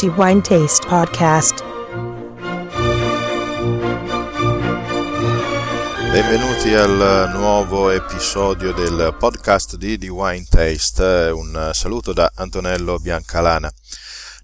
The Wine Taste Podcast. Benvenuti al nuovo episodio del podcast di The Wine Taste. Un saluto da Antonello Biancalana.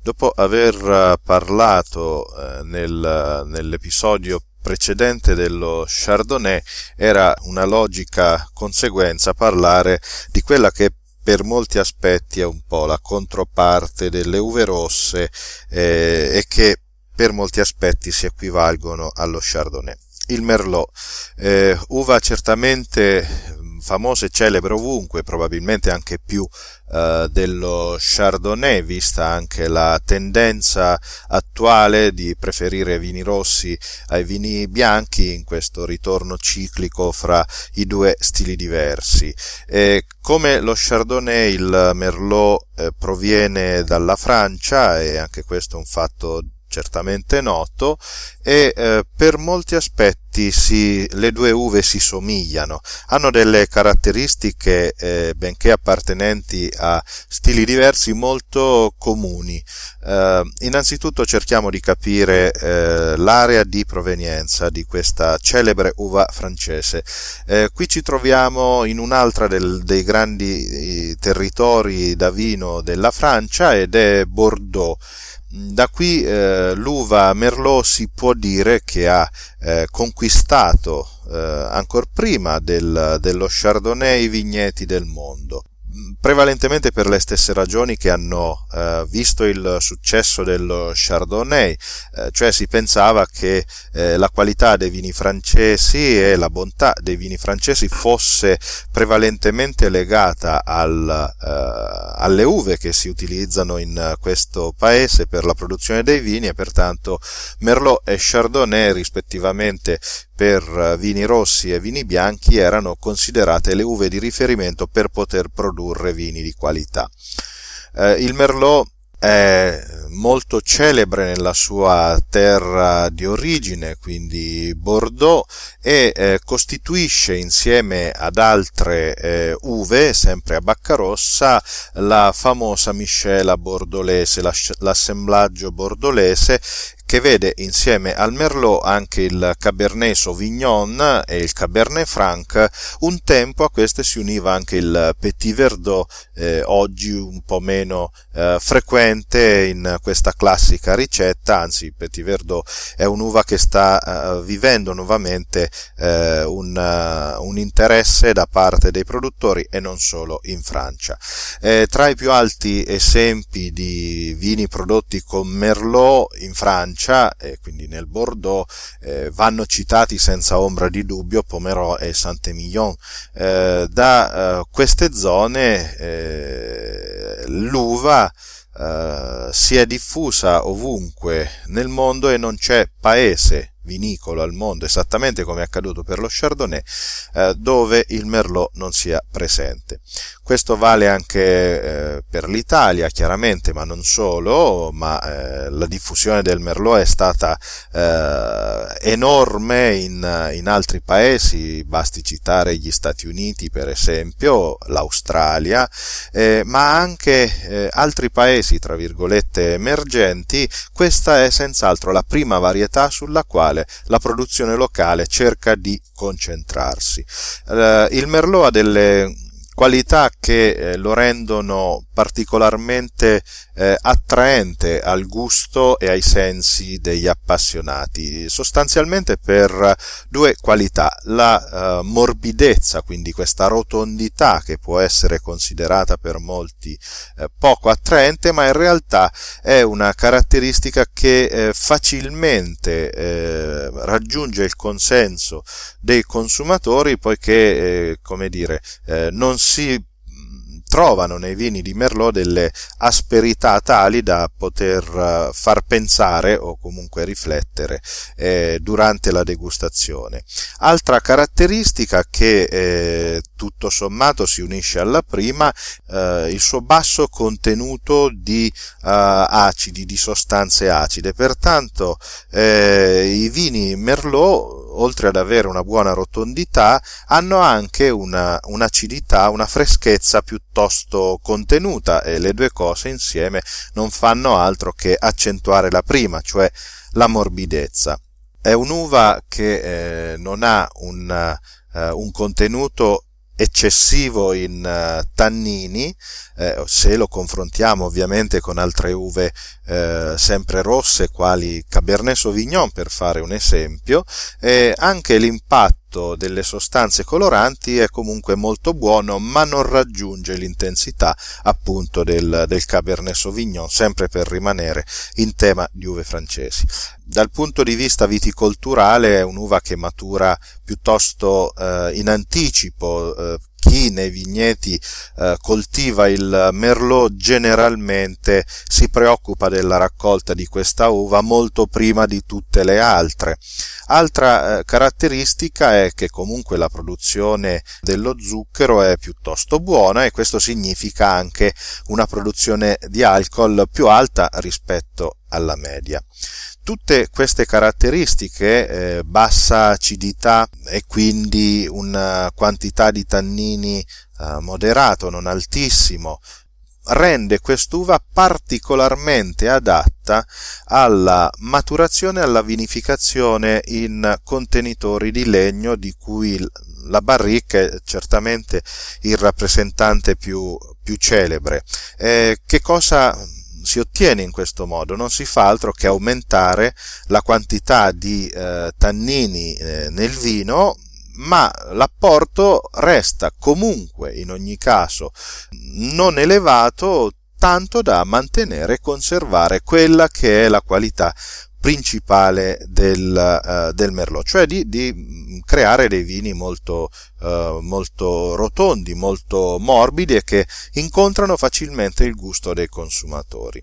Dopo aver parlato eh, nel, nell'episodio precedente dello Chardonnay era una logica conseguenza parlare di quella che per molti aspetti è un po' la controparte delle uve rosse eh, e che per molti aspetti si equivalgono allo Chardonnay. Il Merlot, eh, uva certamente famosa e celebre ovunque, probabilmente anche più eh, dello Chardonnay, vista anche la tendenza attuale di preferire vini rossi ai vini bianchi in questo ritorno ciclico fra i due stili diversi. E come lo Chardonnay, il Merlot eh, proviene dalla Francia e anche questo è un fatto certamente noto e eh, per molti aspetti si, le due uve si somigliano, hanno delle caratteristiche eh, benché appartenenti a stili diversi molto comuni. Eh, innanzitutto cerchiamo di capire eh, l'area di provenienza di questa celebre uva francese. Eh, qui ci troviamo in un'altra del, dei grandi eh, territori da vino della Francia ed è Bordeaux da qui eh, l'uva Merlot si può dire che ha eh, conquistato eh, ancora prima del, dello Chardonnay i vigneti del mondo prevalentemente per le stesse ragioni che hanno eh, visto il successo dello Chardonnay, eh, cioè si pensava che eh, la qualità dei vini francesi e la bontà dei vini francesi fosse prevalentemente legata al, eh, alle uve che si utilizzano in questo paese per la produzione dei vini e pertanto Merlot e Chardonnay rispettivamente per eh, vini rossi e vini bianchi erano considerate le uve di riferimento per poter produrre vini di qualità. Eh, il Merlot è molto celebre nella sua terra di origine, quindi Bordeaux, e eh, costituisce insieme ad altre eh, uve, sempre a bacca rossa, la famosa miscela bordolese, l'assemblaggio bordolese, che vede insieme al Merlot anche il Cabernet Sauvignon e il Cabernet Franc. Un tempo a queste si univa anche il Petit Verdot, eh, oggi un po' meno eh, frequente in questa classica ricetta, anzi il Petit Verdot è un'uva che sta eh, vivendo nuovamente eh, un, uh, un, interesse da parte dei produttori e non solo in Francia. Eh, tra i più alti esempi di vini prodotti con Merlot in Francia Francia, e quindi nel Bordeaux, eh, vanno citati senza ombra di dubbio Pomerò e Saint-Emilion. Eh, da eh, queste zone eh, l'uva eh, si è diffusa ovunque nel mondo e non c'è paese vinicolo al mondo, esattamente come è accaduto per lo Chardonnay, eh, dove il Merlot non sia presente. Questo vale anche eh, per l'Italia, chiaramente, ma non solo, ma eh, la diffusione del Merlot è stata eh, enorme in, in, altri paesi, basti citare gli Stati Uniti per esempio, l'Australia, eh, ma anche eh, altri paesi, tra virgolette, emergenti, questa è senz'altro la prima varietà sulla quale la produzione locale cerca di concentrarsi. Eh, il Merlot ha delle qualità che eh, lo rendono particolarmente eh, attraente al gusto e ai sensi degli appassionati, sostanzialmente per due qualità, la eh, morbidezza, quindi questa rotondità che può essere considerata per molti eh, poco attraente, ma in realtà è una caratteristica che eh, facilmente eh, raggiunge il consenso dei consumatori poiché, eh, come dire, non si trovano nei vini di Merlot delle asperità tali da poter eh, far pensare o comunque riflettere eh, durante la degustazione. Altra caratteristica che eh, tutto sommato si unisce alla prima, eh, il suo basso contenuto di eh, acidi, di sostanze acide, pertanto eh, i vini Merlot oltre ad avere una buona rotondità, hanno anche una, un'acidità, una freschezza piuttosto contenuta e le due cose insieme non fanno altro che accentuare la prima, cioè la morbidezza. È un'uva che eh, non ha un, uh, un contenuto eccessivo in uh, tannini, eh, se lo confrontiamo ovviamente con altre uve eh, sempre rosse, quali Cabernet Sauvignon per fare un esempio, eh, anche l'impatto delle sostanze coloranti è comunque molto buono, ma non raggiunge l'intensità appunto del, del Cabernet Sauvignon, sempre per rimanere in tema di uve francesi. Dal punto di vista viticolturale è un'uva che matura piuttosto eh, in anticipo, eh, chi nei vigneti eh, coltiva il merlot generalmente si preoccupa della raccolta di questa uva molto prima di tutte le altre. Altra eh, caratteristica è che comunque la produzione dello zucchero è piuttosto buona e questo significa anche una produzione di alcol più alta rispetto alla media. Tutte queste caratteristiche, eh, bassa acidità e quindi una quantità di tannini eh, moderato, non altissimo, rende quest'uva particolarmente adatta alla maturazione e alla vinificazione in contenitori di legno di cui la barrica è certamente il rappresentante più, più celebre. Eh, che cosa si ottiene in questo modo? Non si fa altro che aumentare la quantità di eh, tannini eh, nel vino ma l'apporto resta comunque in ogni caso non elevato tanto da mantenere e conservare quella che è la qualità principale del, uh, del merlot, cioè di, di, creare dei vini molto, uh, molto rotondi, molto morbidi e che incontrano facilmente il gusto dei consumatori.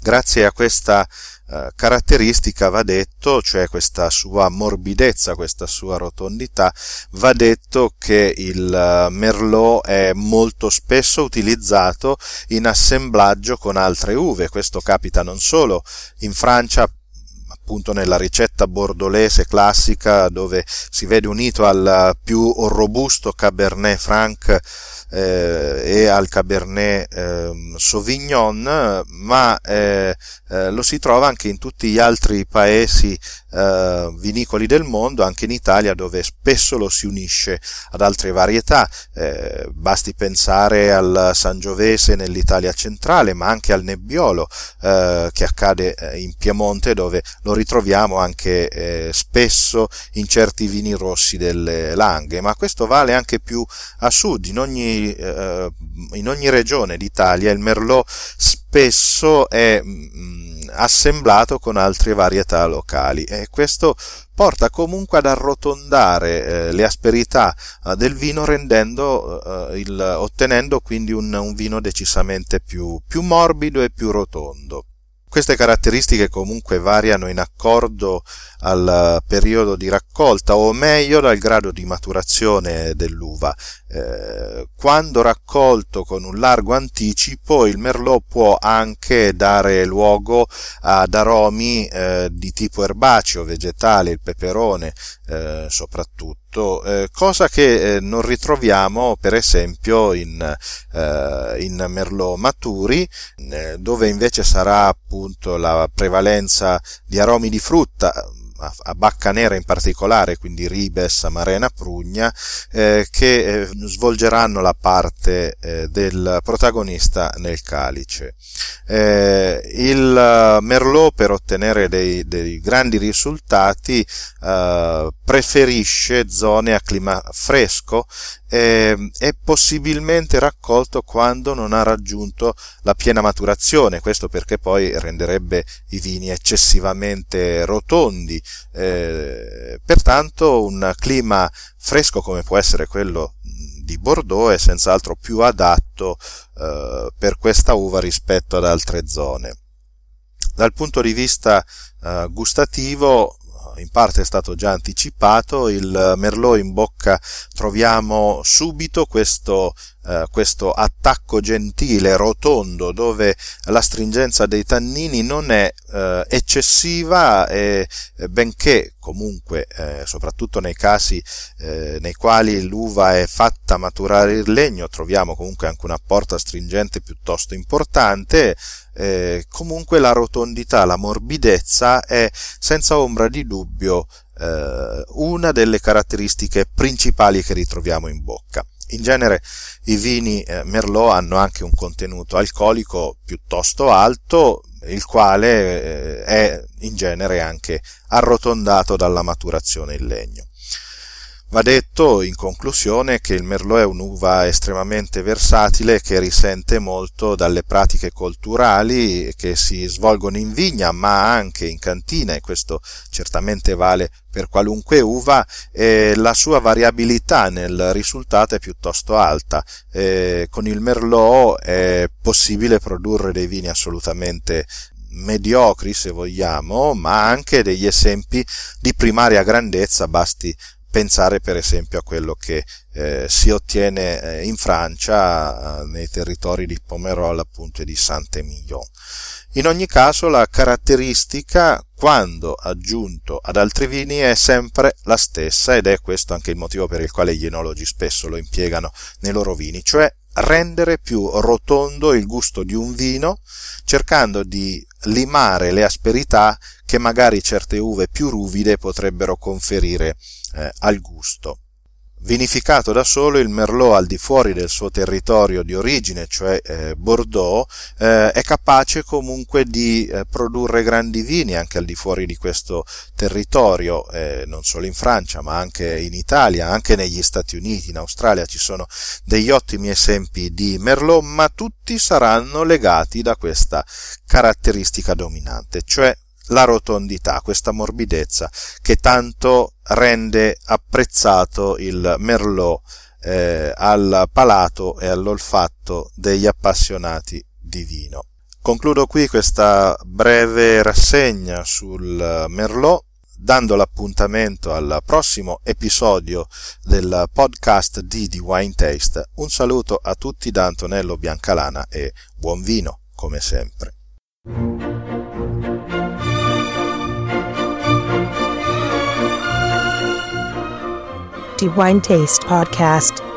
Grazie a questa uh, caratteristica va detto, cioè questa sua morbidezza, questa sua rotondità, va detto che il merlot è molto spesso utilizzato in assemblaggio con altre uve. Questo capita non solo in Francia appunto nella ricetta bordolese classica dove si vede unito al più robusto Cabernet Franc eh, e al Cabernet eh, Sauvignon, ma eh, eh, lo si trova anche in tutti gli altri paesi eh, vinicoli del mondo, anche in Italia dove spesso lo si unisce ad altre varietà. Eh, basti pensare al Sangiovese nell'Italia centrale, ma anche al Nebbiolo che accade in Piemonte dove lo ritroviamo anche spesso in certi vini rossi delle Langhe, ma questo vale anche più a sud, in ogni eh, in ogni regione d'Italia il merlot spesso è mm, assemblato con altre varietà locali e questo porta comunque ad arrotondare eh, le asperità eh, del vino rendendo, eh, il, ottenendo quindi un, un vino decisamente più, più morbido e più rotondo. Queste caratteristiche comunque variano in accordo al periodo di raccolta o meglio dal grado di maturazione dell'uva. Eh, quando raccolto con un largo anticipo il merlot può anche dare luogo ad aromi eh, di tipo erbaceo, vegetale, il peperone eh, soprattutto, eh, cosa che eh, non ritroviamo per esempio in, eh, in merlot maturi, dove invece sarà appunto la prevalenza di aromi di frutta, a Bacca Nera in particolare, quindi Ribes, Amarena, Prugna, eh, che eh, svolgeranno la parte eh, del protagonista nel calice. Eh, il Merlot per ottenere dei, dei grandi risultati eh, preferisce zone a clima fresco eh, è possibilmente raccolto quando non ha raggiunto la piena maturazione, questo perché poi renderebbe i vini eccessivamente rotondi. Eh, pertanto un clima fresco come può essere quello di Bordeaux è senz'altro più adatto eh, per questa uva rispetto ad altre zone. Dal punto di vista eh, gustativo in parte è stato già anticipato, il Merlot in bocca. Troviamo subito questo eh, questo attacco gentile, rotondo, dove la stringenza dei tannini non è eh, eccessiva e benché comunque, eh, soprattutto nei casi eh, nei quali l'uva è fatta maturare il legno, troviamo comunque anche un apporto astringente piuttosto importante, eh, comunque la rotondità, la morbidezza è senza ombra di dubbio eh, una delle caratteristiche principali che ritroviamo in bocca. In genere i vini eh, Merlot hanno anche un contenuto alcolico piuttosto alto, il quale eh, è in genere anche arrotondato dalla maturazione in legno. Va detto in conclusione che il Merlot è un'uva estremamente versatile che risente molto dalle pratiche culturali che si svolgono in vigna ma anche in cantina e questo certamente vale per qualunque uva e la sua variabilità nel risultato è piuttosto alta. E con il Merlot è possibile produrre dei vini assolutamente mediocri se vogliamo, ma anche degli esempi di primaria grandezza, basti pensare per esempio a quello che eh, si ottiene eh, in Francia eh, nei territori di Pomerol appunto e di Saint-Emilion. In ogni caso la caratteristica quando aggiunto ad altri vini è sempre la stessa ed è questo anche il motivo per il quale gli enologi spesso lo impiegano nei loro vini, cioè rendere più rotondo il gusto di un vino cercando di limare le asperità che magari certe uve più ruvide potrebbero conferire eh, al gusto. Vinificato da solo, il Merlot al di fuori del suo territorio di origine, cioè eh, Bordeaux, eh, è capace comunque di eh, produrre grandi vini anche al di fuori di questo territorio, eh, non solo in Francia ma anche in Italia, anche negli Stati Uniti, in Australia ci sono degli ottimi esempi di Merlot, ma tutti saranno legati da questa caratteristica dominante, cioè la rotondità, questa morbidezza che tanto rende apprezzato il Merlot eh, al palato e all'olfatto degli appassionati di vino. Concludo qui questa breve rassegna sul Merlot dando l'appuntamento al prossimo episodio del podcast di The Wine Taste. Un saluto a tutti da Antonello Biancalana e buon vino come sempre. The Wine Taste Podcast.